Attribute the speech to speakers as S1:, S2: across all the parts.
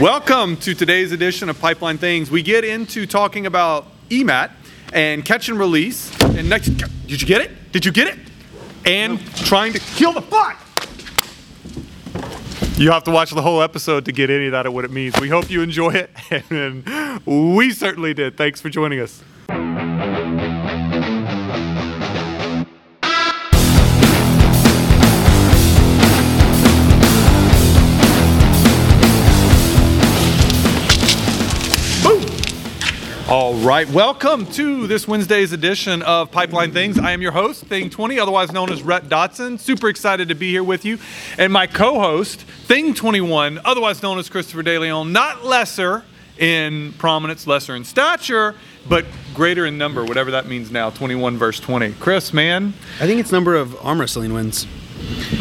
S1: Welcome to today's edition of Pipeline Things. We get into talking about EMAT and catch and release. And next, did you get it? Did you get it? And trying to kill the bot. You have to watch the whole episode to get any of that or what it means. We hope you enjoy it, and we certainly did. Thanks for joining us. All right, welcome to this Wednesday's edition of Pipeline Things. I am your host, Thing 20, otherwise known as Rhett Dotson. Super excited to be here with you. And my co host, Thing 21, otherwise known as Christopher De Leon, not lesser in prominence, lesser in stature, but greater in number, whatever that means now, 21 verse 20. Chris, man.
S2: I think it's number of arm wrestling wins.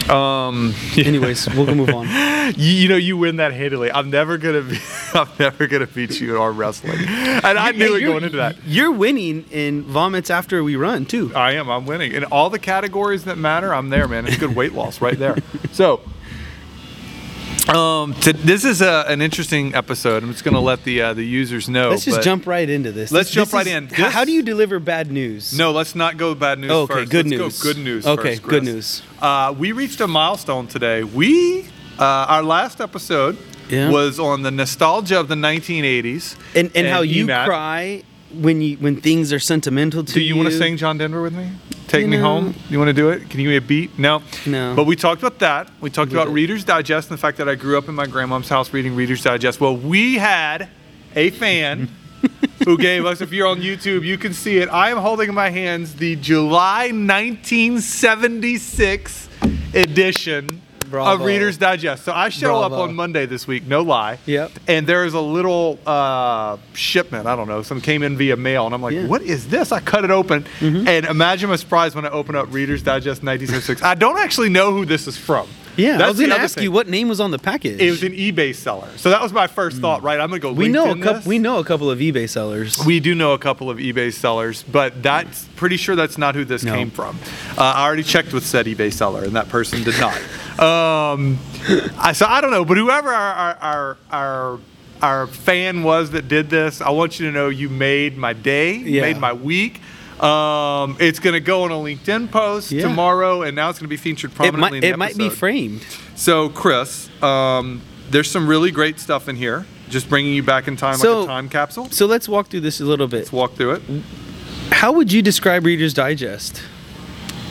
S1: Um,
S2: Anyways, we'll move on.
S1: you, you know, you win that handily. I'm never gonna be, I'm never gonna beat you in arm wrestling. And I knew it going into that.
S2: You're winning in vomits after we run too.
S1: I am. I'm winning in all the categories that matter. I'm there, man. It's good weight loss right there. So, um, to, this is a, an interesting episode. I'm just going to let the uh, the users know.
S2: Let's just jump right into this.
S1: Let's
S2: This-
S1: jump
S2: this
S1: right
S2: is-
S1: in.
S2: How, how do you deliver bad news?
S1: No, let's not go bad news
S2: Okay,
S1: first.
S2: good
S1: Let's
S2: news.
S1: Go good news.
S2: Okay,
S1: first,
S2: good news.
S1: Uh, we reached a milestone today. We uh, our last episode
S2: Yeah.
S1: was on the nostalgia of the 1980s
S2: And and how you
S1: EMAT.
S2: cry when you when things are sentimental to you.
S1: Do
S2: you.
S1: you want to sing John Denver with me? Take
S2: You
S1: me
S2: know-
S1: home. You want to do it? Can you give me a beat? No.
S2: No.
S1: But we talked about that. We talked
S2: We
S1: about
S2: did.
S1: Reader's Digest and the fact that I grew up in my grandmom's house reading Reader's Digest. Well, we had a fan who gave us, if you're on YouTube, you can see it. I am holding in my hands the July 1976 edition
S2: Bravo.
S1: of Reader's Digest. So I show up on Monday this week, no lie.
S2: Yep.
S1: And there is a little uh, shipment, I don't know, some came in via mail, and I'm like,
S2: Yeah.
S1: what is this? I cut it open, and imagine my surprise when I open up Reader's Digest 1976. I don't actually know who this is from.
S2: Yeah, I was going to ask
S1: thing.
S2: you what name was on the package.
S1: It was an eBay seller. So that was my first thought, right? I'm going to go
S2: we know a couple. We know a couple of eBay sellers.
S1: We do know a couple of eBay sellers, but that's pretty sure that's not who this
S2: No.
S1: came from. Uh, I already checked with said eBay seller, and that person did not. um, I, so I don't know, but whoever our, our, our, our fan was that did this, I want you to know you made my day, you
S2: Yeah.
S1: made my week. Um, it's going to go on a LinkedIn post
S2: Yeah.
S1: tomorrow, and now it's going to be featured
S2: it
S1: prominently
S2: might
S1: in the
S2: it might be framed.
S1: So, Chris, um, there's some really great stuff in here. Just bringing you back in time
S2: So-
S1: like a time capsule.
S2: So let's walk through this a little bit.
S1: Let's walk through it.
S2: How would you describe Reader's Digest?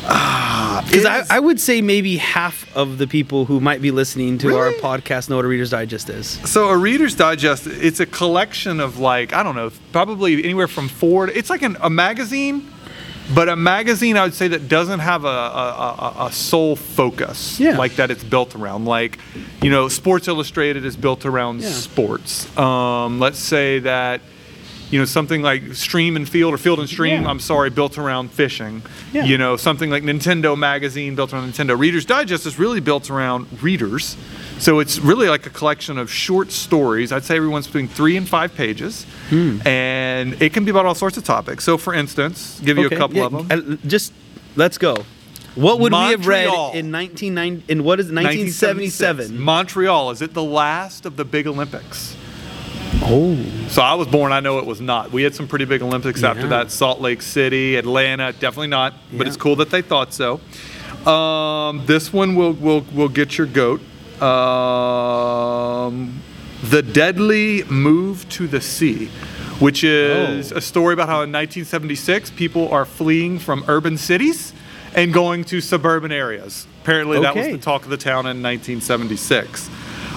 S2: Because I, I would say maybe half of the people who might be listening to our podcast know what a Reader's Digest is.
S1: So a Reader's Digest, it's a collection of like I don't know, probably anywhere from four. To, it's like an, a magazine, but a magazine I would say that doesn't have a, a, a, a sole focus,
S2: Yeah.
S1: like that it's built around. Like, you know, Sports Illustrated is built around
S2: Yeah.
S1: sports. Um, let's say that. You know, something like Stream and Field or Field and Stream,
S2: Yeah.
S1: I'm sorry, built around fishing.
S2: Yeah.
S1: You know, something like Nintendo Magazine built around Nintendo. Reader's Digest is really built around readers. So it's really like a collection of short stories. I'd say everyone's between three and five pages.
S2: Hmm.
S1: And it can be about all sorts of topics. So, for instance, give you a couple
S2: yeah,
S1: of them.
S2: Just let's go. What would we have read in 1990? In what is it, 1977?
S1: Montreal, is it the last of the big Olympics?
S2: Oh,
S1: So I was born, I know it was not. We had some pretty big Olympics after that. Salt Lake City, Atlanta, definitely not. But it's cool that they thought so. Um, this one will will will get your goat. Um, the Deadly Move to the Sea, which is
S2: Oh.
S1: a story about how in 1976 people are fleeing from urban cities and going to suburban areas. Apparently, that was the talk of the town in 1976.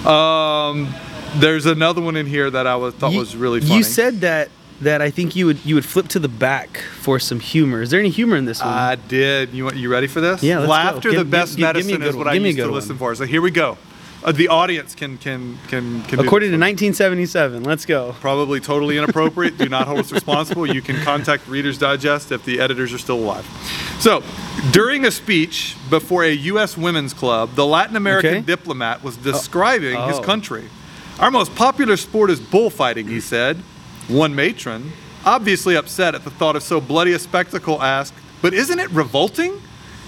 S1: Um, there's another one in here that I was, thought
S2: You-
S1: was really funny.
S2: You said that that I think you would you would flip to the back for some humor. Is there any humor in this one?
S1: I did. You want you ready for this?
S2: Yeah.
S1: Laughter,
S2: Give-
S1: the best
S2: give- give me
S1: medicine,
S2: good
S1: is
S2: one.
S1: what I
S2: Give
S1: used to
S2: good
S1: listen for. So here we go. Uh, the audience can can can can.
S2: According to 1977, let's go.
S1: probably totally inappropriate. Do not hold us responsible. You can contact Reader's Digest if the editors are still alive. So, during a speech before a U.S. women's club, the Latin American
S2: Okay.
S1: diplomat was describing his
S2: Oh.
S1: country. Our most popular sport is bullfighting, he said. One matron, obviously upset at the thought of so bloody a spectacle, asked, But isn't it revolting?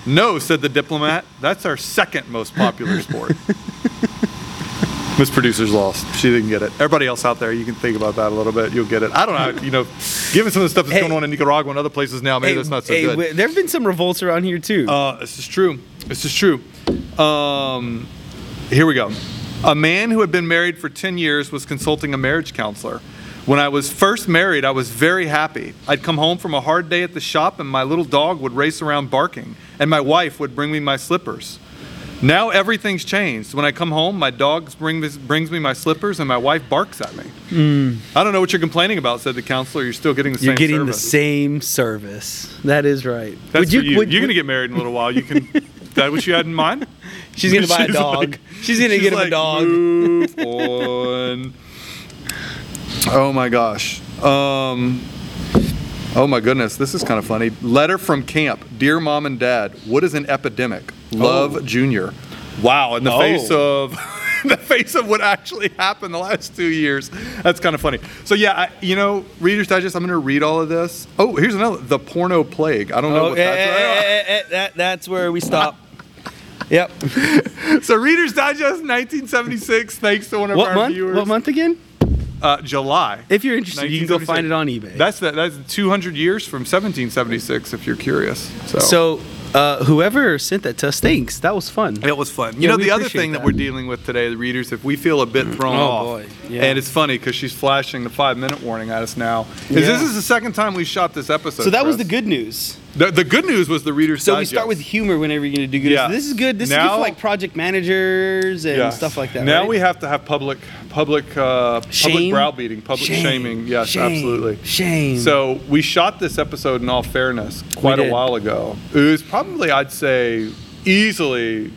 S1: No, said the diplomat. That's our second most popular sport. Miss Producer's lost. She didn't get it. Everybody else out there, you can think about that a little bit. You'll get it. I don't know. You know, given some of the stuff that's
S2: Hey.
S1: going on in Nicaragua and other places now, maybe that's not so
S2: hey,
S1: good.
S2: w- there have been some revolts around here too.
S1: Uh, this is true. This is true. Um, here we go. A man who had been married for 10 years was consulting a marriage counselor. When I was first married, I was very happy. I'd come home from a hard day at the shop, and my little dog would race around barking, and my wife would bring me my slippers. Now everything's changed. When I come home, my dog bring this, brings me my slippers, and my wife barks at me. Hmm. I don't know what you're complaining about," said the counselor. You're still getting the.
S2: You're
S1: same
S2: getting the
S1: service.
S2: same service. That is right.
S1: That's
S2: Would
S1: you.
S2: would-
S1: You're
S2: would-
S1: gonna get married in a little while. You can. that what you had in mind?
S2: She's gonna buy a dog.
S1: like-
S2: she's gonna get him a dog.
S1: Move on. Oh my gosh. Um, oh my goodness. This is kind of funny. Letter from camp. Dear mom and dad, what is an epidemic? Love,
S2: Oh.
S1: Junior. Wow. In the
S2: Oh.
S1: face of. in the face of what actually happened the last two years. That's kind of funny. So yeah, I, you know, Reader's Digest. I'm going to read all of this. Oh, here's another. The porno plague. I don't know
S2: Oh,
S1: what
S2: eh,
S1: that's.
S2: eh, eh, that, that's where we stop. Yep.
S1: So Reader's Digest 1976. Thanks to one of
S2: What
S1: our
S2: month?
S1: viewers.
S2: What month again?
S1: Uh, July.
S2: If you're interested, you can go find it on eBay.
S1: That's the, that's 200 years from 1776. If you're curious. So.
S2: so uh, whoever sent that to us, thanks. That was fun.
S1: It was fun. You
S2: Yeah,
S1: know, the other thing that.
S2: that.
S1: we're dealing with today, the readers, if we feel a bit thrown
S2: Oh,
S1: off,
S2: boy. Yeah.
S1: and it's funny because she's flashing the five minute warning at us now, is
S2: Yeah.
S1: this is the second time we shot this episode.
S2: So that was
S1: Chris.
S2: the good news.
S1: The, the good news was the reader's said.
S2: So we start with humor whenever you're gonna do good.
S1: Yeah.
S2: This is good. This is good
S1: Now-
S2: for like project managers and stuff like that.
S1: Now
S2: right?
S1: we have to have public, public, uh, public
S2: Shame?
S1: browbeating, public
S2: Shame.
S1: shaming. Yes,
S2: Shame.
S1: absolutely.
S2: Shame.
S1: So we shot this episode in all fairness quite a
S2: did.
S1: while ago. It was probably, I'd say, easily,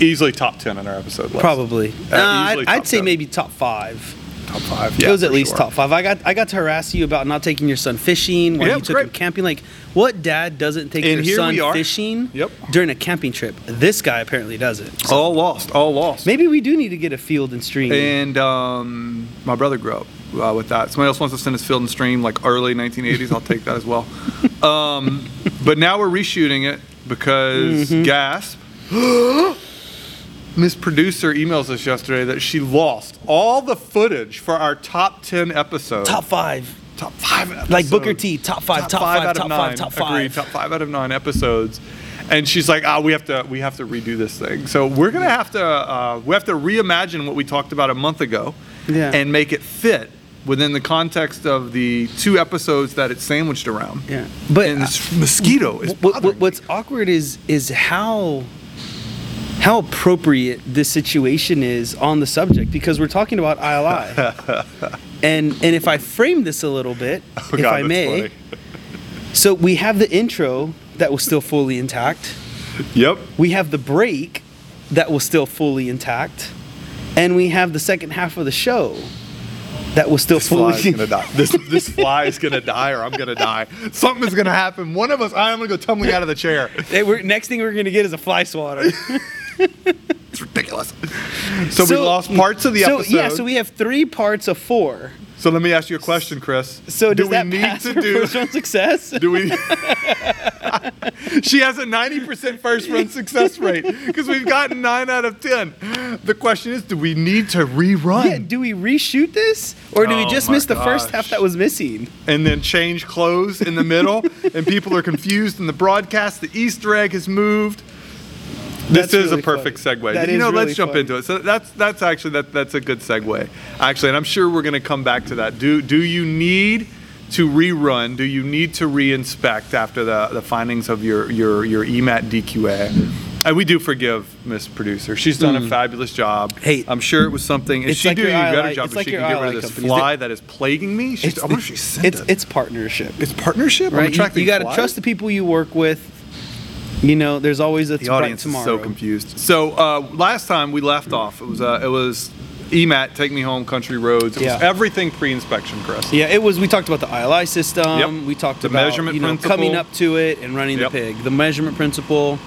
S1: easily top ten in our episode list.
S2: probably.
S1: Uh,
S2: Uh,
S1: easily
S2: I'd, I'd say
S1: 10.
S2: maybe top five.
S1: Top five.
S2: it was at least
S1: sure.
S2: top five. I got I got to harass you about not taking your son fishing while
S1: Yeah,
S2: you took
S1: great.
S2: him camping. Like, what dad doesn't take
S1: And
S2: their son fishing
S1: Yep.
S2: during a camping trip? This guy apparently does it. So
S1: All lost. All lost.
S2: maybe we do need to get a field and stream.
S1: And um, my brother grew up uh, with that. Somebody else wants to send us Field and Stream like early 1980s. I'll take that as well. Um, but now we're reshooting it because
S2: Mm-hmm.
S1: gasp. Miss Producer emails us yesterday that she lost all the footage for our top 10 episodes.
S2: top five,
S1: top five episodes.
S2: like Booker T. Top five, top, five,
S1: out
S2: top
S1: of
S2: five,
S1: nine.
S2: top
S1: Agreed.
S2: five.
S1: Top five out of nine episodes. And she's like, "Ah, we have to, we have to redo this thing. So we're gonna have to, uh, we have to reimagine what we talked about a month ago,
S2: Yeah.
S1: and make it fit within the context of the two episodes that it's sandwiched around.
S2: Yeah, but
S1: and this mosquito is
S2: what-
S1: bothering
S2: what's awkward is is how how appropriate this situation is on the subject because we're talking about ILI. and and if I frame this a little bit,
S1: Oh,
S2: if
S1: God,
S2: I may, so we have the intro that was still fully intact.
S1: Yep.
S2: We have the break that was still fully intact, and we have the second half of the show that was still
S1: This fly is
S2: fully.
S1: gonna die. This this fly is gonna die, or I'm gonna die. Something is gonna happen. One of us, I'm gonna go tumbling out of the chair.
S2: Hey, next thing we're gonna get is a fly swatter.
S1: It's ridiculous. So, we lost parts of the
S2: so,
S1: episode.
S2: Yeah, so we have three parts of four.
S1: So let me ask you a question, Chris.
S2: So
S1: do
S2: does
S1: we
S2: that
S1: need to do?
S2: first round success?
S1: Do we? she has a 90% first run success rate because we've gotten nine out of 10. The question is, do we need to rerun
S2: yeah, do we reshoot this, or do we
S1: Oh
S2: just
S1: my
S2: miss the first half that was missing?
S1: and then change clothes in the middle, and people are confused in the broadcast? The Easter egg has moved. This is
S2: really
S1: a perfect
S2: funny.
S1: segue.
S2: That
S1: you
S2: is
S1: know,
S2: really
S1: let's jump
S2: funny.
S1: into it. So that's that's actually that that's a good segue, actually, and I'm sure we're going to come back to that. Do do you need to rerun? Do you need to reinspect after the, the findings of your your your E EMAT DQA? And we do forgive Miss Producer. She's done a fabulous job.
S2: Mm. Hey,
S1: I'm sure it was something. If
S2: it's
S1: she
S2: like
S1: do
S2: your
S1: you a better
S2: ILI
S1: job,
S2: it's
S1: if
S2: like
S1: she
S2: your
S1: can get rid of
S2: ILI
S1: this
S2: companies.
S1: fly that is plaguing me. She's, I wonder if she sent
S2: it's
S1: it.
S2: it's partnership.
S1: It's partnership. I'm
S2: right? You, you got to trust the people you work with. You know, there's always a
S1: the audience is so confused. So uh, last time we left off, it was uh, it was EMAT, Take Me Home, Country Roads. It
S2: Yeah.
S1: was everything pre-inspection, Chris.
S2: Yeah, it was. We talked about the ILI system.
S1: Yep.
S2: We talked
S1: The
S2: about
S1: measurement
S2: you know,
S1: principle.
S2: coming up to it and running
S1: Yep.
S2: the pig. The measurement principle.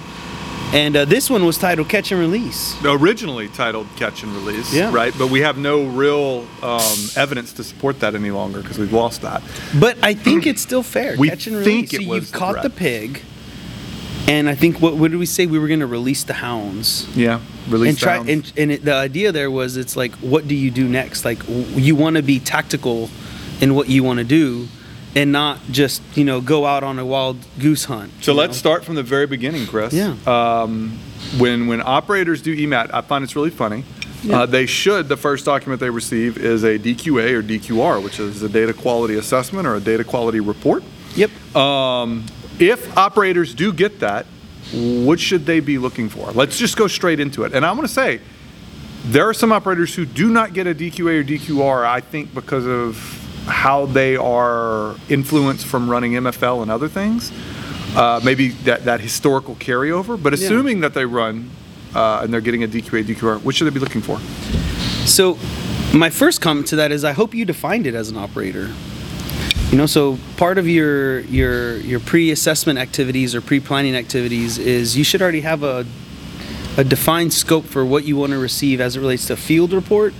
S2: And uh, this one was titled "Catch and Release."
S1: Originally titled Catch and Release,
S2: Yeah.
S1: right? But we have no real um, evidence to support that any longer because we've lost that.
S2: But I think it's still fair.
S1: We
S2: Catch and
S1: think
S2: release.
S1: it
S2: so
S1: was
S2: you've caught
S1: threat.
S2: the pig. And I think what, what did we say? We were going to release the hounds.
S1: Yeah, release
S2: and try
S1: sounds.
S2: and, and it, the idea there was it's like what do you do next like w- you want to be tactical in what you want to do and not just you know go out on a wild goose hunt
S1: So let's
S2: know?
S1: start from the very beginning, Chris.
S2: Yeah.
S1: Um, when when operators do EMAT, I find it's really funny.
S2: Yeah.
S1: Uh, they should. The first document they receive is a DQA or DQR, which is a data quality assessment or a data quality report.
S2: yep
S1: Um, if operators do get that, what should they be looking for? Let's just go straight into it. And I'm going to say, there are some operators who do not get a DQA or DQR, I think, because of how they are influenced from running MFL and other things. Uh, maybe that, that historical carryover. But
S2: Yeah.
S1: assuming that they run uh, and they're getting a DQA, DQR, what should they be looking for?
S2: so my first comment to that is i hope you defined it as an operator you know so part of your your your pre-assessment activities or pre-planning activities is you should already have a a defined scope for what you want to receive as it relates to field report,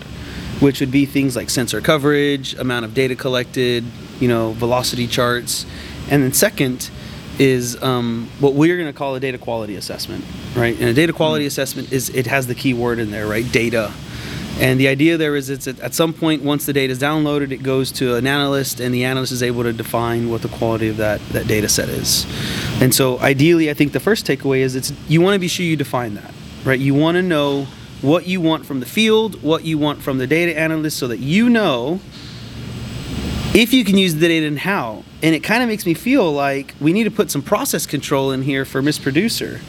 S2: which would be things like sensor coverage, amount of data collected, you know, velocity charts, and then second is um, what we're going to call a data quality assessment, right? And a data quality assessment is it has the key word in there, right? Data. And the idea there is it's at, some point once the data is downloaded, it goes to an analyst, and the analyst is able to define what the quality of that that data set is. And so ideally, I think the first takeaway is it's you want to be sure you define that, right? You want to know what you want from the field, what you want from the data analyst, so that you know if you can use the data and how. And it kind of makes me feel like we need to put some process control in here for Miss Producer.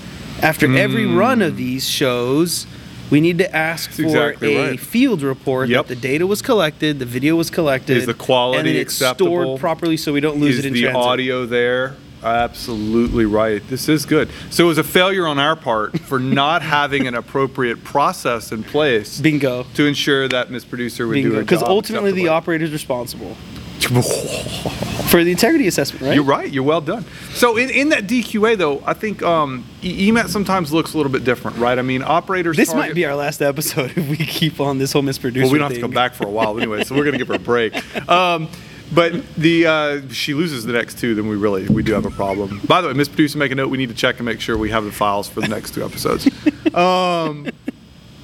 S2: After every mm. run of these shows, we need to ask.
S1: That's
S2: for
S1: exactly
S2: a
S1: right.
S2: field report
S1: Yep.
S2: that the data was collected, the video was collected,
S1: Is the quality
S2: and it's
S1: acceptable?
S2: stored properly so we don't lose
S1: is
S2: it in
S1: the
S2: transit.
S1: audio there? Absolutely right. This is good. So it was a failure on our part for not having an appropriate process in place
S2: Bingo.
S1: to ensure that Miss Producer would do
S2: Bingo.
S1: her
S2: Because ultimately the operator is responsible for the integrity assessment, right?
S1: You're right. You're well done. So in, in that DQA though, I think um, EMAT sometimes looks a little bit different, right? I mean, operators.
S2: This might be our last episode if we keep on this whole Miss Producer
S1: Well, we don't have to
S2: thing.
S1: come back for a while anyway, so we're gonna give her a break. Um, but the uh, she loses the next two, then we really we do have a problem. By the way, Miss Producer, make a note. We need to check and make sure we have the files for the next two episodes. Um,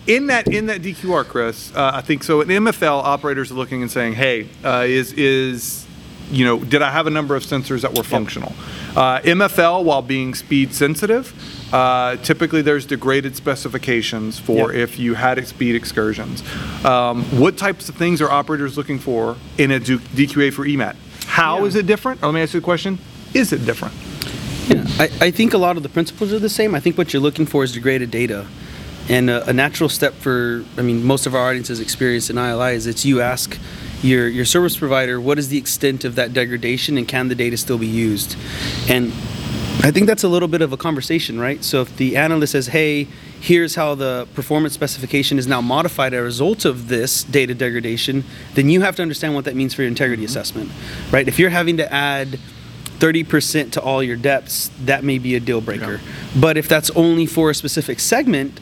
S1: in that in that DQR, Chris, uh, I think so. In MFL, operators are looking and saying, "Hey, uh, is is you know, did I have a number of sensors that were functional?" Uh, MFL, while being speed sensitive, uh, typically there's degraded specifications for
S2: Yep.
S1: if you had speed excursions. Um, what types of things are operators looking for in a DQA for EMAT? How
S2: Yeah.
S1: is it different? Or let me ask you the question: Is it different?
S2: Yeah, I, I think a lot of the principles are the same. I think what you're looking for is degraded data. And a, a natural step for, I mean, most of our audience's experience in ILI is it's you ask your, your service provider, what is the extent of that degradation and can the data still be used? And I think that's a little bit of a conversation, right? So if the analyst says, hey, here's how the performance specification is now modified as a result of this data degradation, then you have to understand what that means for your integrity mm-hmm. assessment, right? If you're having to add 30% to all your depths, that may be a deal breaker. But if that's only for a specific segment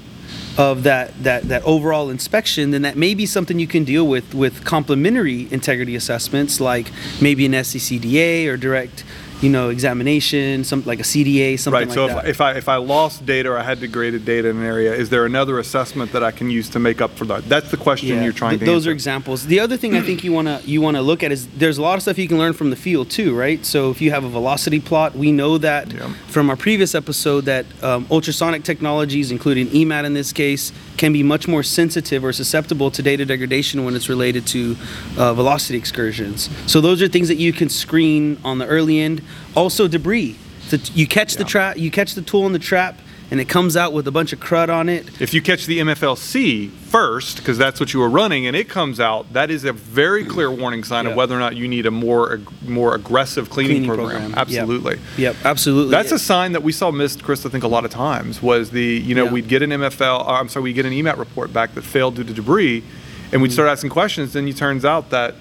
S2: of that, that, that overall inspection, then that may be something you can deal with with complementary integrity assessments, like maybe an SCCDA or direct, you know, examination, something like a CDA, something
S1: Right.
S2: like
S1: so
S2: that.
S1: if, if I if I lost data or I had degraded data in an area, is there another assessment that I can use to make up for that? That's the question you're trying
S2: th-
S1: to
S2: those
S1: answer.
S2: are examples. The other thing I think you wanna you wanna look at is there's a lot of stuff you can learn from the field too, right? So if you have a velocity plot, we know that
S1: Yeah.
S2: from our previous episode that um, ultrasonic technologies, including EMAT in this case, can be much more sensitive or susceptible to data degradation when it's related to uh, velocity excursions. So those are things that you can screen on the early end. Also debris. So you catch the trap, you catch the tool in the trap, and it comes out with a bunch of crud on it.
S1: If you catch the MFLC first, because that's what you were running, and it comes out, that is a very clear warning sign
S2: Yeah.
S1: of whether or not you need a more ag- more aggressive cleaning,
S2: Cleaning
S1: program.
S2: program.
S1: Absolutely.
S2: Yep, absolutely.
S1: That's a sign that we saw missed, Chris, I think, a lot of times was the, you know,
S2: Yeah.
S1: we'd get an MFL, uh, I'm sorry, we'd get an EMAT report back that failed due to debris, and we'd start asking questions, then it turns out that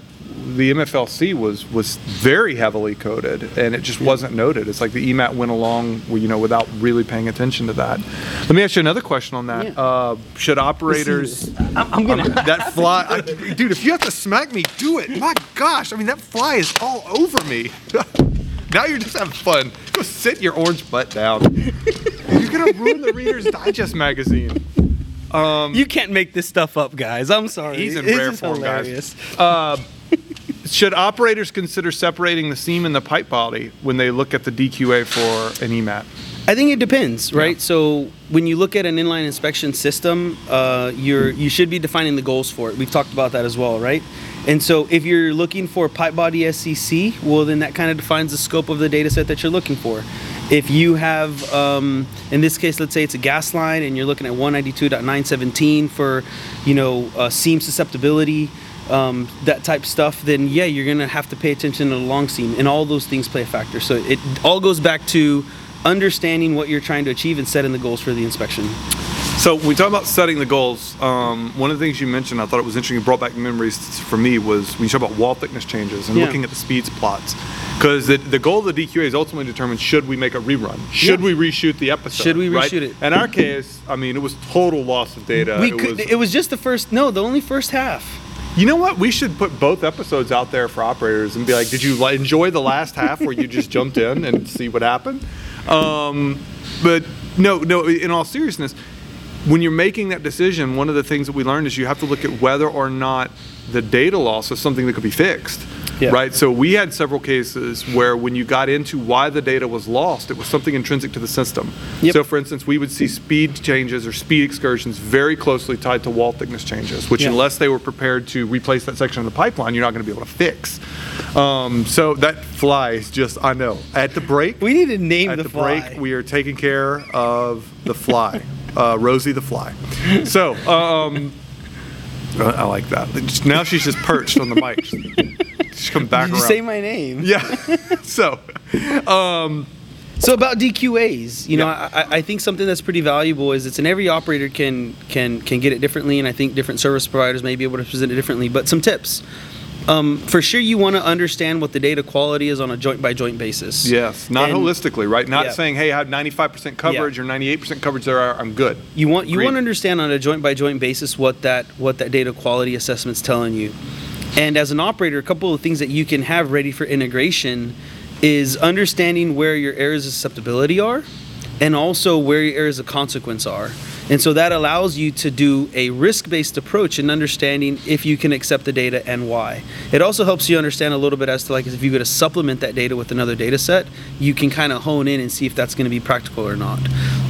S1: the MFLC was was very heavily coded, and it just wasn't noted. It's like the EMAT went along, you know, without really paying attention to that. Let me ask you another question on that.
S2: Yeah.
S1: Uh, should operators?
S2: I'm, I'm gonna.
S1: that fly, I, dude. If you have to smack me, do it. My gosh, I mean that fly is all over me. now you're just having fun. Go sit your orange butt down. you're gonna ruin the Reader's Digest magazine.
S2: You can't make this stuff up, guys. I'm sorry.
S1: He's in rare form,
S2: hilarious.
S1: guys. Uh, should operators consider separating the seam and the pipe body when they look at the DQA for an EMAT?
S2: I think it depends, right? So when you look at an inline inspection system, uh, you're you should be defining the goals for it. We've talked about that as well, right? And so if you're looking for pipe body SCC, well, then that kind of defines the scope of the data set that you're looking for. If you have, um, in this case, let's say it's a gas line and you're looking at 192.917 for, you know, uh, seam susceptibility, um, that type stuff, then yeah, you're gonna have to pay attention to the long seam, and all those things play a factor. So it all goes back to understanding what you're trying to achieve and setting the goals for the inspection.
S1: So when we talk about setting the goals, um, one of the things you mentioned, I thought it was interesting, it brought back memories for me was when you talk about wall thickness changes and
S2: Yeah.
S1: looking at the speeds plots. Because the, the goal of the DQA is ultimately determine should we make a rerun? Should
S2: Yeah.
S1: we reshoot the episode?
S2: Should we
S1: right?
S2: reshoot it?
S1: In our case, I mean, it was total loss of data.
S2: we
S1: it
S2: could.
S1: was,
S2: it was just the first. No, the only first half.
S1: You know what? We should put both episodes out there for operators and be like, did you enjoy the last half where you just jumped in and see what happened? Um, but no, no, in all seriousness, when you're making that decision, one of the things that we learned is you have to look at whether or not the data loss is something that could be fixed.
S2: Yeah.
S1: Right? So we had several cases where when you got into why the data was lost, it was something intrinsic to the system.
S2: Yep.
S1: So for instance, we would see speed changes or speed excursions very closely tied to wall thickness changes, which
S2: Yeah.
S1: unless they were prepared to replace that section of the pipeline, you're not going to be able to fix. Um, so that fly is just, I know. At the break,
S2: We need to name
S1: at
S2: the,
S1: the,
S2: fly.
S1: break, we are taking care of the fly, uh, Rosie the fly. So, um, I like that. Just- Now she's just perched on the mic. She's come back
S2: Did you
S1: around.
S2: say my name?
S1: yeah. so, um,
S2: So about DQAs, you know,
S1: Yeah.
S2: I, I think something that's pretty valuable is it's and every operator can can can get it differently, and I think different service providers may be able to present it differently. But some tips. Um, for sure, you want to understand what the data quality is on a joint by joint basis.
S1: yes, not
S2: And
S1: holistically, right? Not
S2: Yeah.
S1: saying, hey, I have 95% coverage
S2: Yeah.
S1: or 98% coverage there, I'm good.
S2: You want you want to understand on a joint by joint basis what that what that data quality assessment's telling you. And as an operator, a couple of things that you can have ready for integration is understanding where your areas of susceptibility are and also where your areas of consequence are. And so that allows you to do a risk-based approach in understanding if you can accept the data and why. It also helps you understand a little bit as to like if you're going to supplement that data with another data set, you can kind of hone in and see if that's going to be practical or not.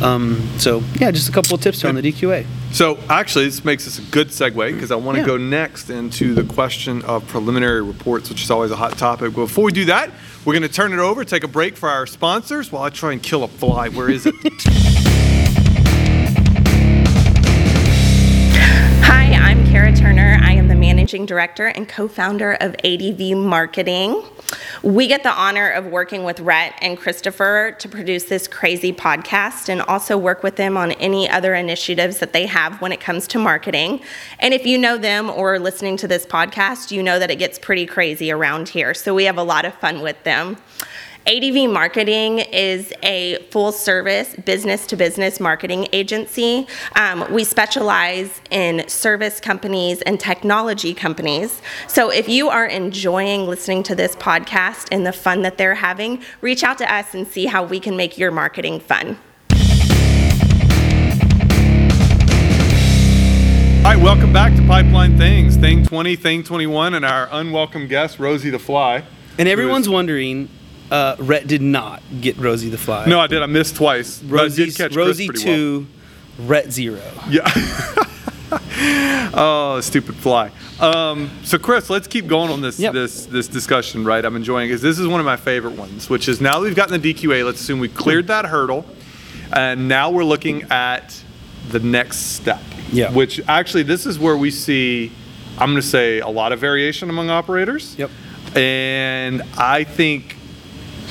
S2: Um, so yeah, just a couple of tips here on the DQA.
S1: So actually, this makes us a good segue because I want to
S2: Yeah.
S1: go next into the question of preliminary reports, which is always a hot topic. But before we do that, we're going to turn it over, take a break for our sponsors while I try and kill a fly. Where is it?
S3: Kara Turner. I am the managing director and co founder of ADV Marketing. We get the honor of working with Rhett and Christopher to produce this crazy podcast and also work with them on any other initiatives that they have when it comes to marketing. And if you know them or listening to this podcast, you know that it gets pretty crazy around here. So we have a lot of fun with them. ADV Marketing is a full service business to business marketing agency. Um, we specialize in service companies and technology companies. So if you are enjoying listening to this podcast and the fun that they're having, reach out to us and see how we can make your marketing fun.
S1: All right, welcome back to Pipeline Things, Thing 20, Thing 21, and our unwelcome guest, Rosie the Fly.
S2: And everyone's
S1: is-
S2: wonder uh, Rhett did not get Rosie the Fly.
S1: No, I did. I missed twice. but I did Chris
S2: Rosie
S1: pretty well.
S2: two, Rhett zero.
S1: Yeah. oh, stupid fly. Um, so, Chris, let's keep going on this
S2: Yep.
S1: this this discussion. Right, I'm enjoying because this is one of my favorite ones. Which is now that we've gotten the DQA. Let's assume we cleared that hurdle, and now we're looking at the next step.
S2: Yeah.
S1: Which actually, this is where we see. I'm going to say a lot of variation among operators.
S2: Yep.
S1: And I think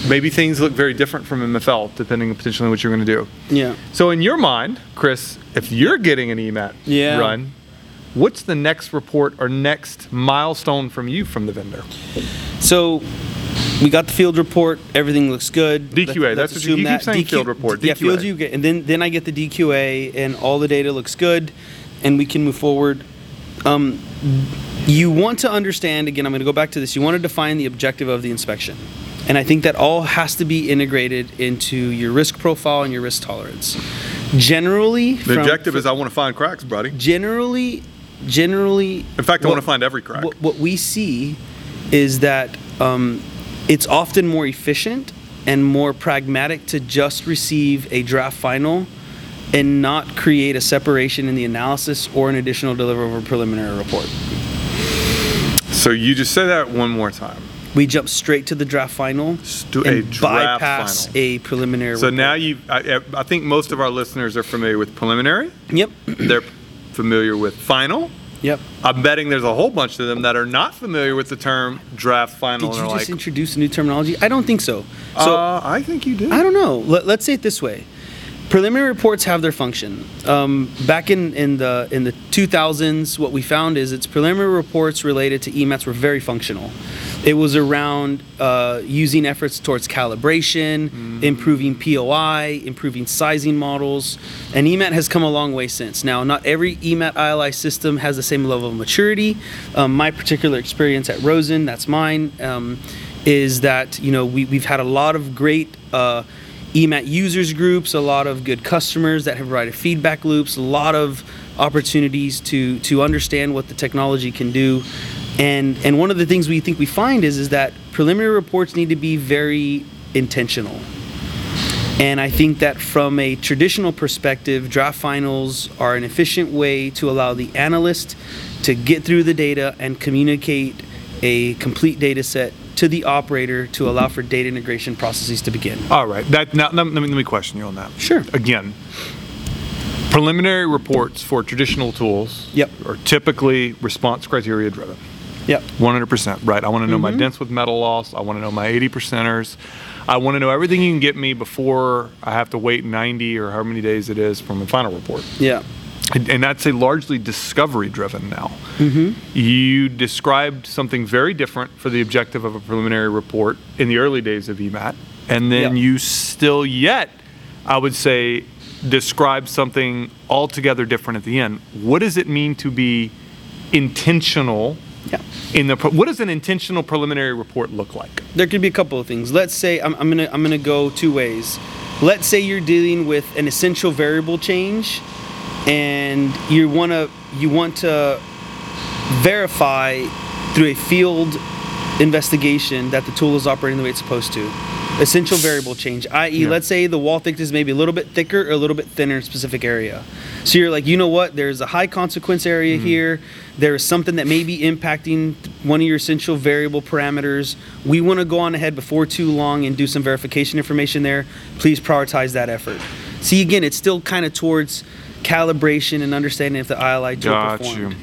S1: maybe things look very different from MFL depending potentially on what you're going to do.
S2: Yeah.
S1: So in your mind, Chris, if you're getting an EMAT
S2: Yeah.
S1: run, what's the next report or next milestone from you from the vendor?
S2: So we got the field report. Everything looks good.
S1: DQA, that's what you- you keep saying field report,
S2: Yeah,
S1: DQA.
S2: field you get, and then then I get the DQA, and all the data looks good, and we can move forward. Um, you want to understand again. I'm going to go back to this. You want to define the objective of the inspection, And I think that all has to be integrated into your risk profile and your risk tolerance. Generally,
S1: The
S2: from-
S1: objective is I want to find cracks, buddy.
S2: generally, generally.
S1: In fact, I
S2: what-
S1: want to find every crack.
S2: What, what we see is that um, it's often more efficient and more pragmatic to just receive a draft final and not create a separation in the analysis or an additional deliverable preliminary report.
S1: So you just say that one more time.
S2: We jump straight to the draft final and
S1: a draft
S2: bypass
S1: final.
S2: a preliminary
S1: So
S2: report.
S1: now you, I, I think most of our listeners are familiar with preliminary.
S2: Yep.
S1: They're familiar with final.
S2: Yep.
S1: I'm betting there's a whole bunch of them that are not familiar with the term draft final
S2: Did you just
S1: like,
S2: introduce a new terminology? I don't think so. So
S1: uh, I think you do.
S2: I don't know. Let, let's say it this way: preliminary reports have their function. Um, back in, in the in the 2000s, what we found is its preliminary reports related to EMATs were very functional. It was around uh, using efforts towards calibration, improving POI, improving sizing models, and EMAT has come a long way since. Now, not every EMAT ILI system has the same level of maturity. Um, my particular experience at Rosen, that's mine, um, is that you know we, we've had a lot of great. Uh, EMAT users groups, a lot of good customers that have provided feedback loops, a lot of opportunities to to understand what the technology can do. And and one of the things we think we find is is that preliminary reports need to be very intentional. And I think that from a traditional perspective, draft finals are an efficient way to allow the analyst to get through the data and communicate a complete data set to the operator to allow for data integration processes to begin.
S1: All right. That now let me, let me question you on that.
S2: Sure.
S1: Again, preliminary reports for traditional tools
S2: Yep.
S1: are typically response criteria driven.
S2: Yep.
S1: 100%, right? I want to know
S2: Mm-hmm.
S1: my dents with metal loss. I want to know my 80 percenters. I want to know everything you can get me before I have to wait 90 or how many days it is from the final report.
S2: Yeah.
S1: And, that's a largely discovery driven now.
S2: Mm-hmm.
S1: You described something very different for the objective of a preliminary report in the early days of EMAT. And then
S2: Yeah.
S1: you still yet, I would say, describe something altogether different at the end. What does it mean to be intentional
S2: Yeah.
S1: in the what does an intentional preliminary report look like?
S2: There could be a couple of things. Let's say I'm, I'm gonna I'm gonna go two ways. Let's say you're dealing with an essential variable change, and you wanna you want to verify through a field investigation that the tool is operating the way it's supposed to. Essential variable change, i.e.,
S1: Yeah.
S2: let's say the wall thickness may be a little bit thicker or a little bit thinner in a specific area. So you're like, you know what? There's a high consequence area mm-hmm. here. There is something that may be impacting one of your essential variable parameters. We want to go on ahead before too long and do some verification information there. Please prioritize that effort. See, again, it's still kind of towards calibration and understanding if the ILI tool
S1: Got
S2: performed.
S1: you.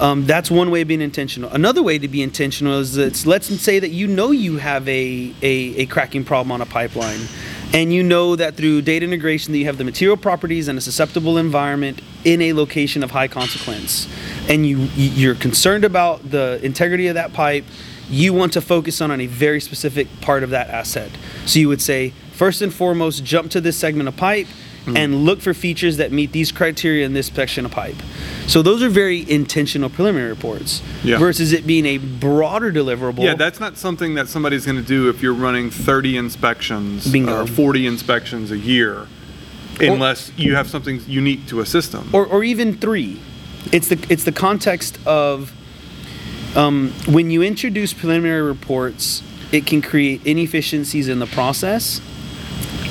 S2: Um, that's one way of being intentional. Another way to be intentional is that let's say that you know you have a, a, a cracking problem on a pipeline, and you know that through data integration that you have the material properties and a susceptible environment in a location of high consequence, and you you're concerned about the integrity of that pipe. You want to focus on, on a very specific part of that asset. So you would say, first and foremost, jump to this segment of pipe and look for features that meet these criteria in this section of pipe. So those are very intentional preliminary reports
S1: Yeah.
S2: versus it being a broader deliverable.
S1: Yeah, that's not something that somebody's going to do if you're running 30 inspections
S2: Bingo.
S1: or 40 inspections a year, unless you have something unique to a system.
S2: or, or even three. It's the it's the context of um, when you introduce preliminary reports, it can create inefficiencies in the process,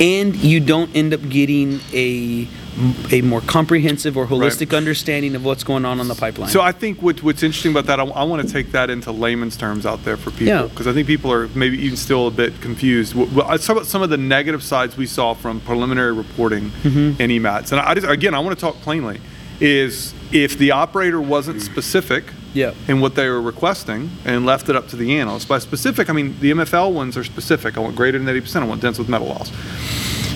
S2: and you don't end up getting a a more comprehensive or holistic understanding of what's going on on the pipeline.
S1: So I think what, what's interesting about that, I, I want to take that into layman's terms out there for people
S2: Yeah.
S1: because I think people are maybe even still a bit confused. Well, let's talk about some of the negative sides we saw from preliminary reporting
S2: Mm-hmm.
S1: in EMATs. And I just, again, I want to talk plainly. Is if the operator wasn't specific
S2: Yeah.
S1: in what they were requesting and left it up to the analyst. By specific, I mean the MFL ones are specific. I want greater than 80%. I want dents with metal loss.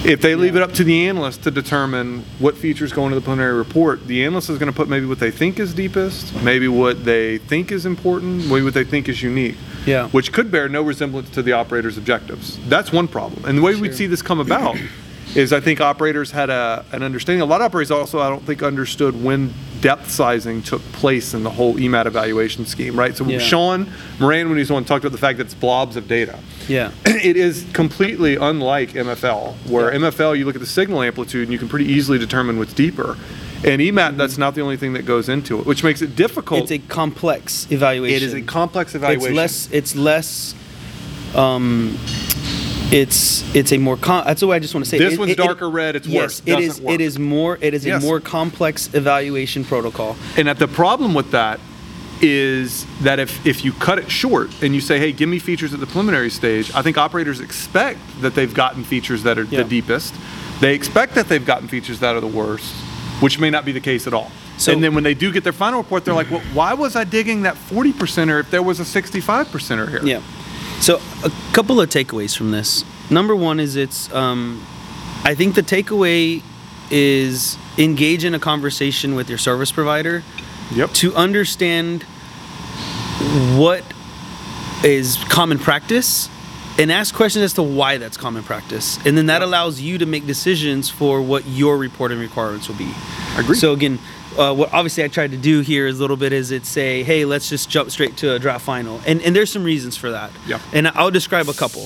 S1: If they leave it up to the analyst to determine what features go into the preliminary report, the analyst is going to put maybe what they think is deepest, maybe what they think is important, maybe what they think is unique.
S2: Yeah.
S1: Which could bear no resemblance to the operator's objectives. That's one problem. And the way we'd see this come about is I think operators had a, an understanding. A lot of operators also, I don't think, understood when depth sizing took place in the whole EMAT evaluation scheme, right? So
S2: Yeah.
S1: Sean Moran, when he was on, talked about the fact that it's blobs of data.
S2: Yeah.
S1: It is completely unlike MFL, where
S2: Yeah.
S1: MFL, you look at the signal amplitude and you can pretty easily determine what's deeper. And EMAT,
S2: Mm-hmm.
S1: that's not the only thing that goes into it, which makes it difficult.
S2: It's a complex evaluation.
S1: it is a complex evaluation.
S2: It's less. It's less. Um, it's it's a more. Com- that's the way I just want to say.
S1: This
S2: It-
S1: one's
S2: it-
S1: darker red, it's
S2: yes,
S1: worse,
S2: it is.
S1: Work.
S2: It is more. It is
S1: Yes.
S2: a more complex evaluation protocol.
S1: And that the problem with that is that if, if you cut it short and you say, hey, give me features at the preliminary stage, I think operators expect that they've gotten features that are
S2: Yeah.
S1: the deepest. They expect that they've gotten features that are the worst, which may not be the case at all.
S2: So-
S1: and then when they do get their final report, they're like, well, why was I digging that 40 percenter if there was a 65 percenter here?
S2: Yeah. So a couple of takeaways from this. Number one is it's. Um, I think the takeaway is engage in a conversation with your service provider
S1: Yep.
S2: to understand what is common practice and ask questions as to why that's common practice. And then that allows you to make decisions for what your reporting requirements will be.
S1: Agreed.
S2: So again, uh, what obviously I tried to do here is a little bit is it say, hey, let's just jump straight to a draft final. And, and there's some reasons for that.
S1: Yeah.
S2: And I'll describe a couple.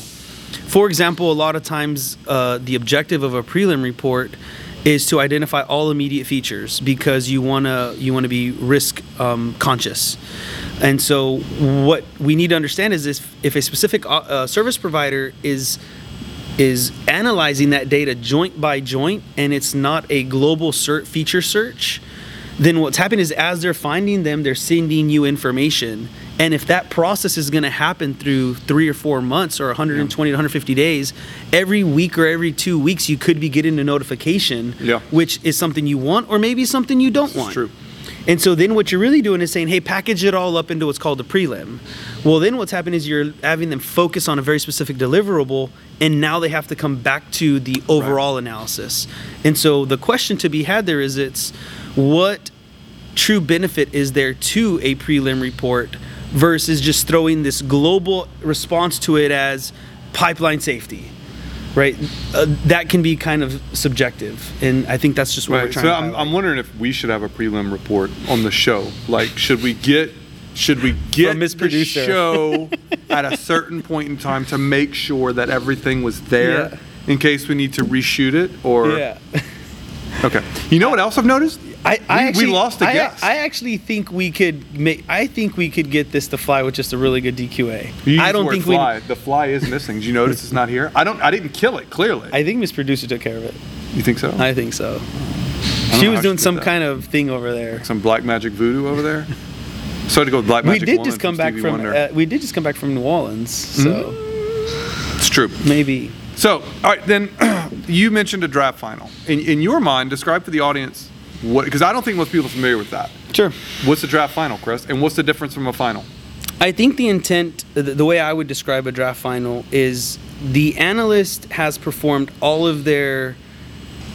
S2: For example, a lot of times uh, the objective of a prelim report is to identify all immediate features because you wanna you wanna be risk um, conscious. And so what we need to understand is if, if a specific uh, uh, service provider is is analyzing that data joint by joint and it's not a global cert feature search, then what's happening is as they're finding them, they're sending you information. And if that process is going to happen through three or four months or 120 to 150 days, every week or every two weeks, you could be getting a notification,
S1: Yeah.
S2: which is something you want or maybe something you don't want.
S1: true.
S2: And so then what you're really doing is saying, hey, package it all up into what's called a prelim. Well, then what's happening is you're having them focus on a very specific deliverable, and now they have to come back to the overall analysis. And so the question to be had there is it's what true benefit is there to a prelim report versus just throwing this global response to it as pipeline safety? Right, uh, that can be kind of subjective, and I think that's just what we're
S1: Right.
S2: trying
S1: So
S2: to
S1: I'm. I'm wondering if we should have a prelim report on the show. Like, should we get should we get
S2: Miss
S1: the show at a certain point in time to make sure that everything was there
S2: Yeah.
S1: in case we need to reshoot it? Or
S2: yeah.
S1: okay. You know what else I've noticed?
S2: I, I
S1: We- we
S2: actually,
S1: lost a
S2: I,
S1: guest.
S2: I actually think we could make. I think we could get this to fly with just a really good DQA. I don't think
S1: fly. The fly is missing. Did you notice it's not here? I don't. I didn't kill it. Clearly.
S2: I think Miss Producer took care of it.
S1: you think so?
S2: I think so.
S1: don't
S2: She was doing
S1: she
S2: some
S1: that.
S2: kind of thing over there.
S1: Some black magic voodoo over there. Sorry to go with black
S2: We
S1: magic.
S2: did just come back
S1: Stevie
S2: from.
S1: Mm-hmm.
S2: Uh, we did just come back from New Orleans, so
S1: it's true.
S2: maybe.
S1: So, all right, then you mentioned a draft final. In, in your mind, describe for the audience what, because I don't think most people are familiar with that.
S2: Sure.
S1: What's the draft final, Chris? And what's the difference from a final?
S2: I think the intent, the, the way I would describe a draft final is the analyst has performed all of their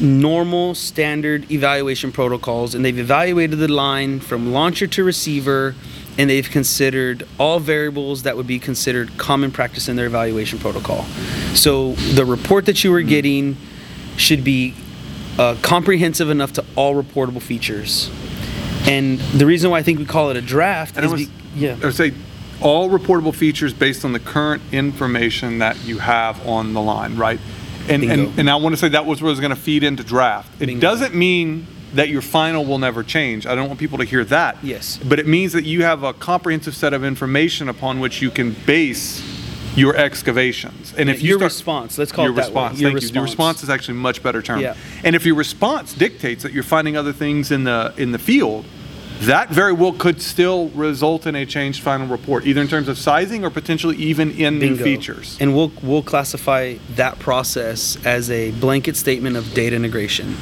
S2: normal standard evaluation protocols and they've evaluated the line from launcher to receiver and they've considered all variables that would be considered common practice in their evaluation protocol. So the report that you were getting should be uh, comprehensive enough to all reportable features. And the reason why I think we call it a draft
S1: And I
S2: is
S1: was,
S2: be- yeah.
S1: I would say all reportable features based on the current information that you have on the line, right? And,
S2: Bingo.
S1: and, and I want to say that was what was going to feed into draft. It
S2: Bingo.
S1: doesn't mean that your final will never change. I don't want people to hear that.
S2: Yes.
S1: But it means that you have a comprehensive set of information upon which you can base your excavations. And if you
S2: your
S1: start,
S2: response, let's call
S1: your
S2: it
S1: response.
S2: Your
S1: Thank you. Your response is actually a much better term.
S2: Yeah.
S1: And if your response dictates that you're finding other things in the in the field, that very well could still result in a changed final report, either in terms of sizing or potentially even in new features.
S2: And we'll we'll classify that process as a blanket statement of data integration.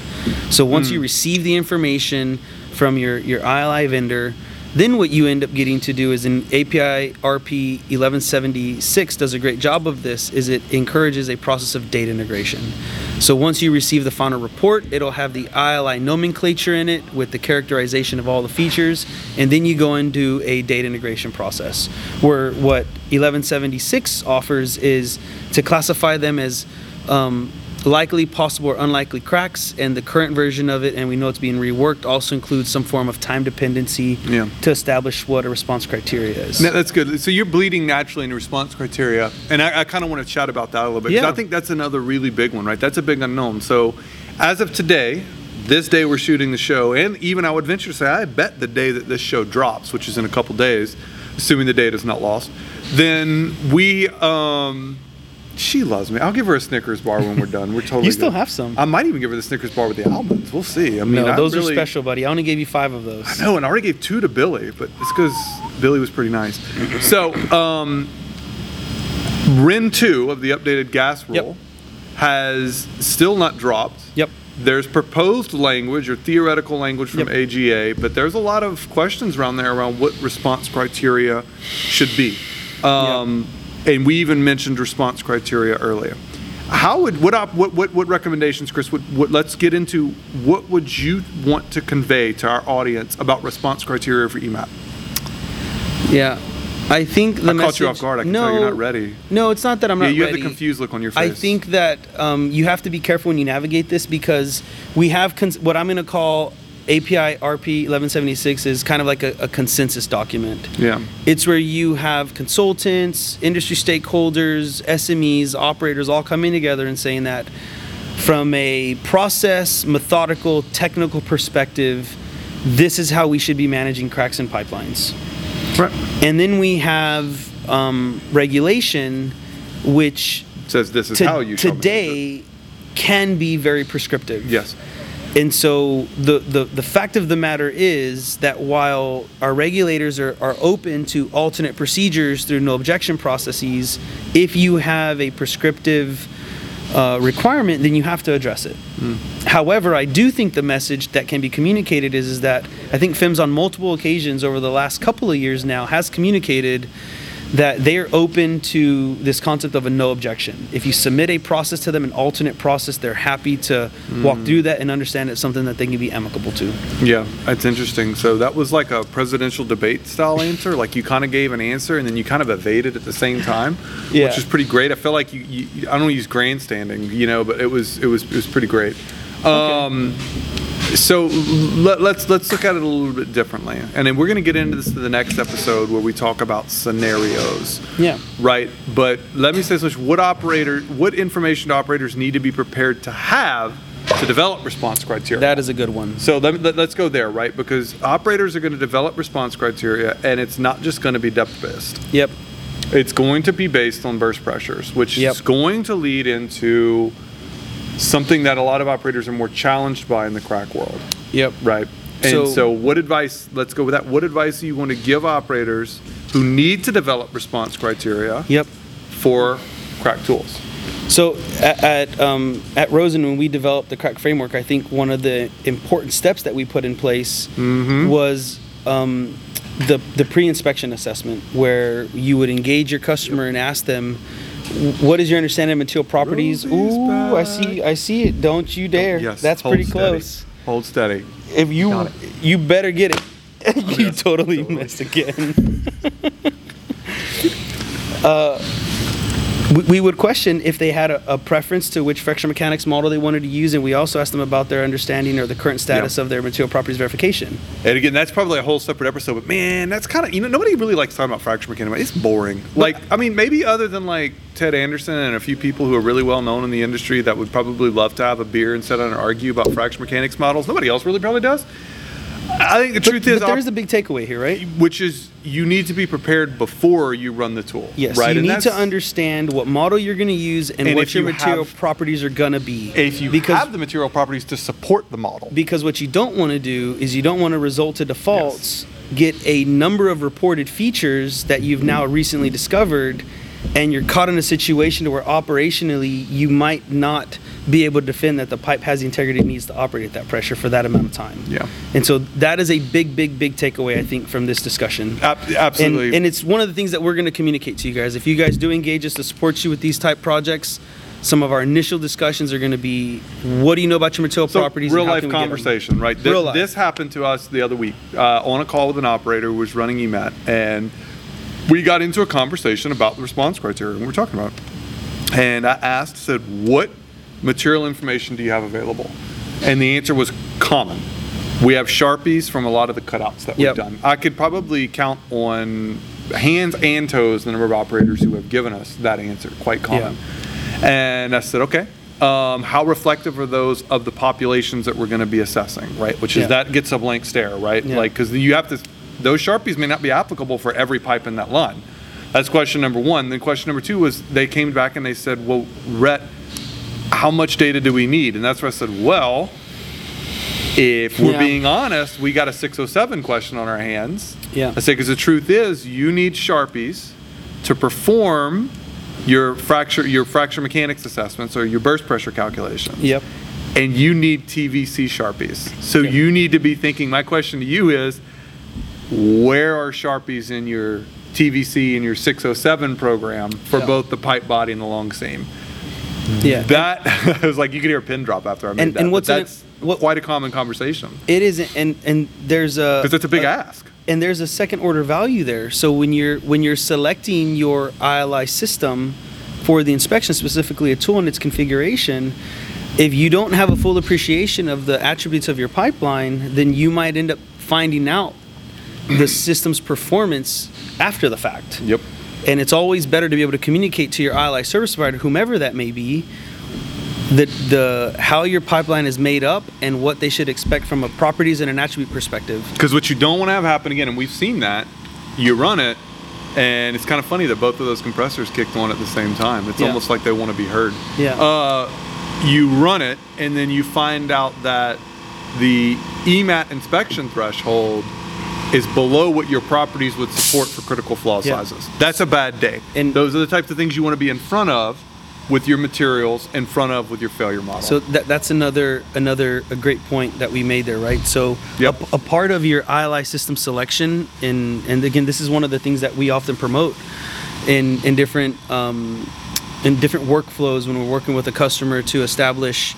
S2: So once
S1: Hmm.
S2: you receive the information from your your ILI vendor, then what you end up getting to do is an API RP 1176 does a great job of this is it encourages a process of data integration. So once you receive the final report, it'll have the ILI nomenclature in it with the characterization of all the features, and then you go do a data integration process. Where what 1176 offers is to classify them as um, likely, possible, or unlikely cracks, and the current version of it, and we know it's being reworked, also includes some form of time dependency
S1: Yeah.
S2: to establish what a response criteria is.
S1: No, that's good. So you're bleeding naturally into response criteria, and I, I kind of want to chat about that a little bit. 'cause
S2: Yeah.
S1: I think that's another really big one, right? That's a big unknown. So, as of today, this day we're shooting the show, and even I would venture to say, I bet the day that this show drops, which is in a couple days, assuming the date is not lost, then we. Um, she loves me. I'll give her a Snickers bar when we're done. We're totally.
S2: You still
S1: good.
S2: have some.
S1: I might even give her the Snickers bar with the almonds. We'll see. I mean,
S2: no, those
S1: really-
S2: are special, buddy. I only gave you five of those.
S1: no, and I already gave two to Billy, but it's because Billy was pretty nice. So, um, RIN 2 of the updated gas rule
S2: Yep.
S1: has still not dropped.
S2: Yep.
S1: There's proposed language or theoretical language from
S2: Yep.
S1: AGA, but there's a lot of questions around there around what response criteria should be. Um, And we even mentioned response criteria earlier. How would what op, what, what what recommendations, Chris? What, what let's get into what would you want to convey to our audience about response criteria for EMAT?
S2: Yeah. I think the
S1: I caught you off guard. I can
S2: no,
S1: tell you're not ready.
S2: No, it's not that I'm
S1: Yeah,
S2: not
S1: you
S2: ready.
S1: have the confused look on your face.
S2: I think that um, you have to be careful when you navigate this because we have cons- what I'm going to call API RP 1176 is kind of like a, a consensus document.
S1: Yeah.
S2: It's where you have consultants, industry stakeholders, SMEs, operators all coming together and saying that from a process, methodical, technical perspective, this is how we should be managing cracks in pipelines.
S1: Right.
S2: And then we have um, regulation, which
S1: Says this is
S2: to-
S1: how you shall manage it.
S2: today can be very prescriptive.
S1: Yes.
S2: And so the, the, the fact of the matter is that while our regulators are, are open to alternate procedures through no objection processes, if you have a prescriptive uh, requirement, then you have to address it. However, I do think the message that can be communicated is, is that I think PHMSA on multiple occasions over the last couple of years now has communicated that they're open to this concept of a no objection. If you submit a process to them, an alternate process, they're happy to walk through that and understand it's something that they can be amicable to.
S1: Yeah, that's interesting. So that was like a presidential debate style answer. Like you kind of gave an answer and then you kind of evaded at the same time,
S2: Yeah.
S1: which is pretty great. I feel like you, you I don't use grandstanding, you know, but it was it was it was pretty great. Um, so let, let's let's look at it a little bit differently, and then we're going to get into this in the next episode where we talk about scenarios.
S2: Yeah.
S1: Right. But let me say this much: what operator, what information do operators need to be prepared to have to develop response criteria?
S2: That is a good one.
S1: So let, let, us go there, right? Because operators are going to develop response criteria, and it's not just going to be depth based.
S2: Yep.
S1: It's going to be based on burst pressures, which
S2: Yep.
S1: is going to lead into something that a lot of operators are more challenged by in the crack world,
S2: Yep.
S1: right? And
S2: So-
S1: so, what advice? Let's go with that. What advice do you want to give operators who need to develop response criteria
S2: Yep.
S1: for crack tools?
S2: So at at, um, at Rosen, when we developed the crack framework, I think one of the important steps that we put in place was um, the the pre-inspection assessment, where you would engage your customer and ask them, "What is your understanding of material properties?" Ooh, I see, I see it. Don't you dare!
S1: Yes,
S2: That's pretty
S1: steady.
S2: close.
S1: Hold steady.
S2: If you you better get it. you totally,
S1: totally.
S2: missed again. uh, we, we would question if they had a, a preference to which fracture mechanics model they wanted to use, and we also asked them about their understanding or the current status
S1: Yeah.
S2: of their material properties verification.
S1: And again, that's probably a whole separate episode. But man, that's kind of you know nobody really likes talking about fracture mechanics. It's boring. Like I mean, maybe other than like Ted Anderson and a few people who are really well known in the industry that would probably love to have a beer and sit down and argue about fracture mechanics models. Nobody else really probably does. I think the truth is,
S2: but there is a big takeaway here, right?
S1: which is you need to be prepared before you run the tool.
S2: Yes,
S1: right.
S2: you
S1: And
S2: need to understand what model you're going to use and,
S1: And
S2: what your
S1: you
S2: material
S1: have-
S2: properties are going to be.
S1: if you
S2: because
S1: have the material properties to support the model.
S2: Because what you don't want to do is you don't want to result to defaults, get a number of reported features that you've now recently discovered, and you're caught in a situation to where operationally you might not be able to defend that the pipe has the integrity it needs to operate at that pressure for that amount of time.
S1: Yeah.
S2: And so that is a big, big, big takeaway, I think, from this discussion.
S1: Ab- absolutely.
S2: And, and it's one of the things that we're going to communicate to you guys. If you guys do engage us to support you with these type projects, some of our initial discussions are going to be, what do you know about your material
S1: So,
S2: properties?
S1: real life
S2: can we get
S1: conversation, right? Thi-
S2: Real life.
S1: This happened to us the other week uh, on a call with an operator who was running EMAT, and we got into a conversation about the response criteria we were talking about. And I asked, said, what material information do you have available? And the answer was common. We have Charpys from a lot of the cutouts that we've done. I could probably count on hands and toes the number of operators who have given us that answer, quite common. And I said, okay, um, how reflective are those of the populations that we're going to be assessing, right? Which is
S2: Yeah.
S1: that gets a blank stare, right?
S2: Yeah.
S1: Like, because you have to, those Charpys may not be applicable for every pipe in that line. That's question number one. Then question number two was they came back and they said, well, Rhett, how much data do we need? And that's where I said, well, if we're
S2: Yeah.
S1: being honest, we got a 607 question on our hands.
S2: Yeah.
S1: I say, because the truth is, you need Charpys to perform your fracture, your fracture mechanics assessments or your burst pressure calculations.
S2: Yep.
S1: And you need TVC Charpys. So you need to be thinking, my question to you is, where are Charpys in your TVC and your 607 program for
S2: Yeah.
S1: both the pipe body and the long seam?
S2: Yeah.
S1: That, I was like, you could hear a pin drop after I made
S2: And-
S1: that.
S2: and what's it-
S1: that's
S2: what-
S1: quite a common conversation.
S2: It is, and and there's a
S1: Because it's a big ask.
S2: and there's a second order value there. So when you're when you're selecting your ILI system for the inspection, specifically a tool and its configuration, if you don't have a full appreciation of the attributes of your pipeline, then you might end up finding out the system's performance after the fact.
S1: Yep.
S2: And it's always better to be able to communicate to your ILI service provider, whomever that may be, the the how your pipeline is made up and what they should expect from a properties and an attribute perspective.
S1: Because what you don't want to have happen again, and we've seen that, you run it, and it's kind of funny that both of those compressors kicked on at the same time. It's
S2: Yeah.
S1: almost like they want to be heard.
S2: Yeah.
S1: Uh, you run it, and then you find out that the EMAT inspection threshold is below what your properties would support for critical flaw
S2: Yeah.
S1: sizes. That's a bad day.
S2: And-
S1: those are the types of things you want to be in front of with your materials, in front of with your failure model.
S2: So that, that's another another a great point that we made there, right? So
S1: Yep.
S2: a, a part of your ILI system selection, and and again, this is one of the things that we often promote in in different um, in different workflows when we're working with a customer to establish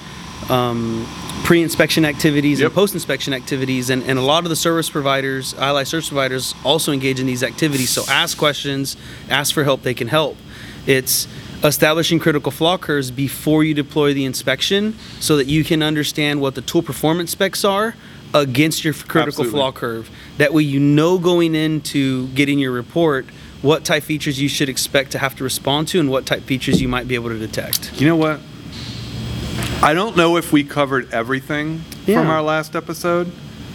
S2: um, pre-inspection activities
S1: Yep.
S2: and post-inspection activities, and, and a lot of the service providers, ILI service providers, also engage in these activities. So ask questions, ask for help; they can help. It's establishing critical flaw curves before you deploy the inspection, so that you can understand what the tool performance specs are against your critical
S1: Absolutely.
S2: flaw curve. That way, you know going into getting your report what type features you should expect to have to respond to, and what type features you might be able to detect.
S1: You know what? I don't know if we covered everything from our last episode.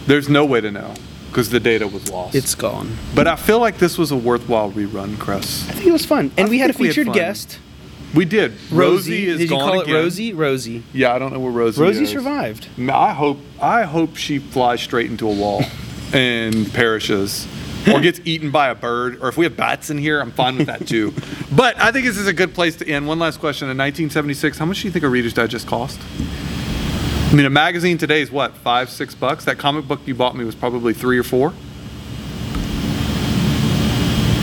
S1: There's no way to know because the data was lost.
S2: It's gone.
S1: but I feel like this was a worthwhile rerun, Chris.
S2: I think it was fun, and
S1: I
S2: we had a
S1: we had
S2: featured guest,
S1: We did. Rosie, is
S2: Did you call
S1: again.
S2: it Rosie? Rosie.
S1: Yeah, I don't know where Rosie is.
S2: Rosie
S1: is.
S2: survived.
S1: I hope I hope she flies straight into a wall and perishes. Or gets eaten by a bird, or if we have bats in here, I'm fine with that too. But I think this is a good place to end. One last question. In 1976, how much do you think a Reader's Digest cost? I mean, a magazine today is what, five, six bucks? That comic book you bought me was probably three or four?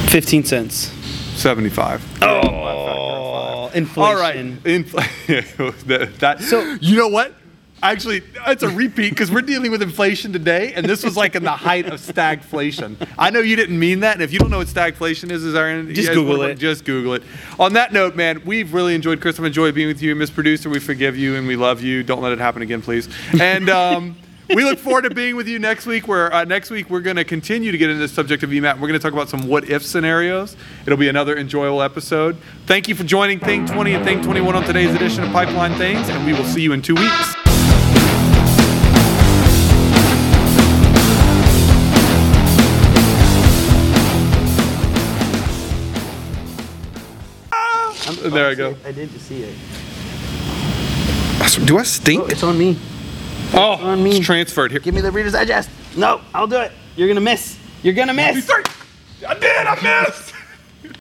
S2: Fifteen cents.
S1: 75.
S2: Oh, inflation.
S1: All right. Infl- that, that-
S2: So-
S1: you know what? Actually, it's a repeat because we're dealing with inflation today, and this was like in the height of stagflation. I know you didn't mean that, and if you don't know what stagflation is, is our
S2: Just Google it.
S1: Just Google it. On that note, man, we've really enjoyed. Chris, I've enjoyed being with you, Miss Producer. We forgive you and we love you. Don't let it happen again, please. And. Um, we look forward to being with you next week. Where uh, next week we're going to continue to get into the subject of EMAT. We're going to talk about some what if scenarios. It'll be another enjoyable episode. Thank you for joining Thing 20 and Thing 21 on today's edition of Pipeline Things, and we will see you in two weeks. There I go.
S2: I did just see it.
S1: Do I stink?
S2: Oh, it's on me.
S1: Oh,
S2: on me.
S1: it's transferred here.
S2: Give me the Reader's Digest. No, I'll do it. You're gonna miss. You're gonna miss.
S1: I did. I missed.